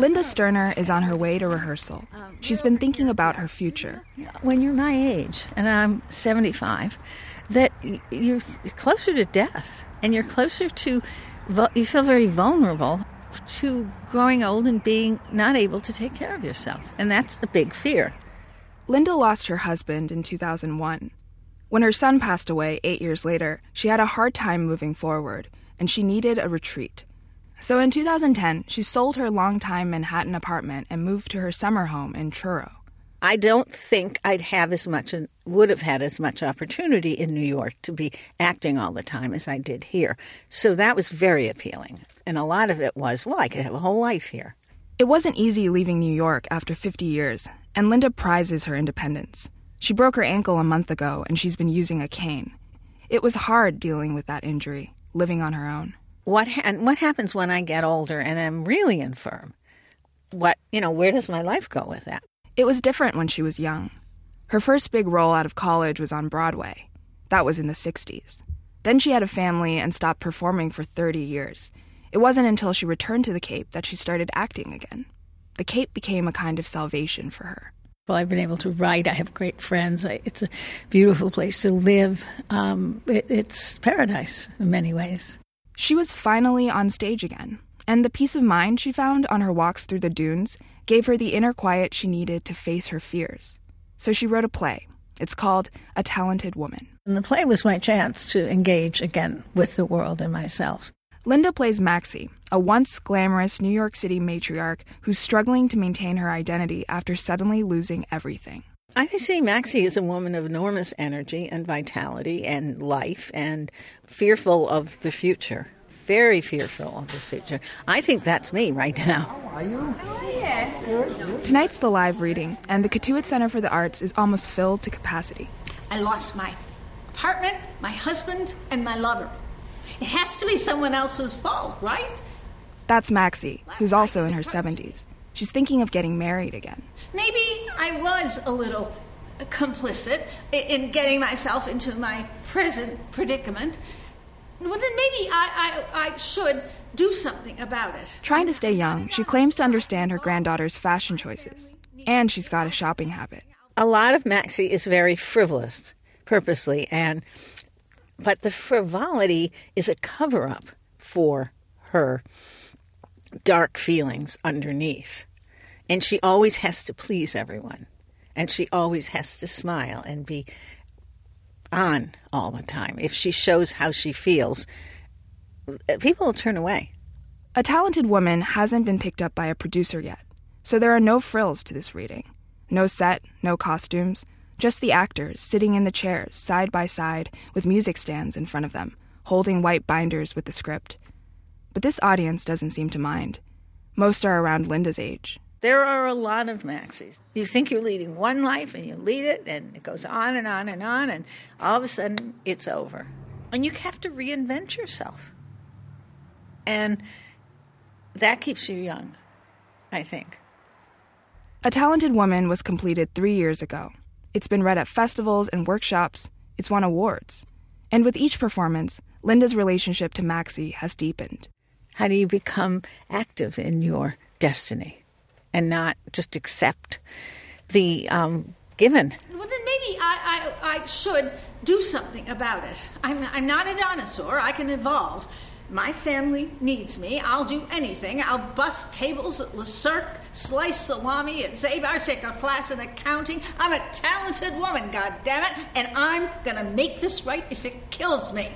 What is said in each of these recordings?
Lynda Sturner is on her way to rehearsal. She's been thinking about her future. When you're my age, and I'm 75, that you're closer to death and you're closer to, you feel very vulnerable to growing old and being not able to take care of yourself. And that's a big fear. Lynda lost her husband in 2001. When her son passed away eight years later, she had a hard time moving forward, and she needed a retreat. So in 2010, she sold her longtime Manhattan apartment and moved to her summer home in Truro. I don't think I'd have as much and would have had as much opportunity in New York to be acting all the time as I did here. So that was very appealing. And a lot of it was, well, I could have a whole life here. It wasn't easy leaving New York after 50 years, and Lynda prizes her independence. She broke her ankle a month ago and she's been using a cane. It was hard dealing with that injury, living on her own what ha- what happens when I get older and I'm really infirm? What you know, where does my life go with that? It was different when she was young. Her first big role out of college was on Broadway. That was in the 60s. Then she had a family and stopped performing for 30 years. It wasn't until she returned to the Cape that she started acting again. The Cape became a kind of salvation for her. Well, I've been able to write. I have great friends. I, it's a beautiful place to live. Um, it, it's paradise in many ways. She was finally on stage again, and the peace of mind she found on her walks through the dunes gave her the inner quiet she needed to face her fears. So she wrote a play. It's called A Talented Woman. And the play was my chance to engage again with the world and myself. Lynda plays Maxie, a once glamorous New York City matriarch who's struggling to maintain her identity after suddenly losing everything. I see Maxie is a woman of enormous energy and vitality and life and fearful of the future. Very fearful of the future. I think that's me right now. How are you? Tonight's the live reading, and the Cotuit Center for the Arts is almost filled to capacity. I lost my apartment, my husband, and my lover. It has to be someone else's fault, right? That's Maxie, who's also in her 70s. She's thinking of getting married again. Maybe I was a little complicit in getting myself into my present predicament. Well, then maybe I, I, I should do something about it. Trying to stay young, she claims to understand her granddaughter's fashion choices. And she's got a shopping habit. A lot of Maxie is very frivolous, purposely, and but the frivolity is a cover up for her dark feelings underneath. And she always has to please everyone. And she always has to smile and be on all the time. If she shows how she feels, people will turn away. A talented woman hasn't been picked up by a producer yet, so there are no frills to this reading. No set, no costumes, just the actors sitting in the chairs side by side with music stands in front of them, holding white binders with the script. But this audience doesn't seem to mind. Most are around Lynda's age. There are a lot of Maxies. You think you're leading one life and you lead it, and it goes on and on and on, and all of a sudden it's over. And you have to reinvent yourself. And that keeps you young, I think. A Talented Woman was completed three years ago. It's been read at festivals and workshops, it's won awards. And with each performance, Lynda's relationship to Maxie has deepened. How do you become active in your destiny and not just accept the um, given? Well, then maybe I, I, I should do something about it. I'm, I'm not a dinosaur, I can evolve. My family needs me. I'll do anything. I'll bust tables at Le Cirque, slice salami at Zabar's, take a class in accounting. I'm a talented woman, God damn it, and I'm gonna make this right if it kills me.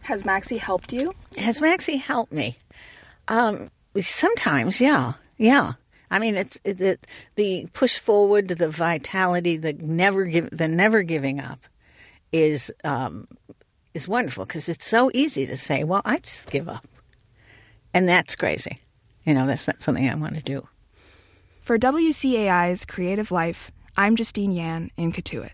Has Maxie helped you? Has Maxie helped me? Um, sometimes, yeah, yeah. I mean, it's it, the push forward, the vitality, the never give, the never giving up, is um, is wonderful because it's so easy to say, "Well, I just give up," and that's crazy. You know, that's not something I want to do. For WCAI's Creative Life, I'm Justine Yan in Cotuit.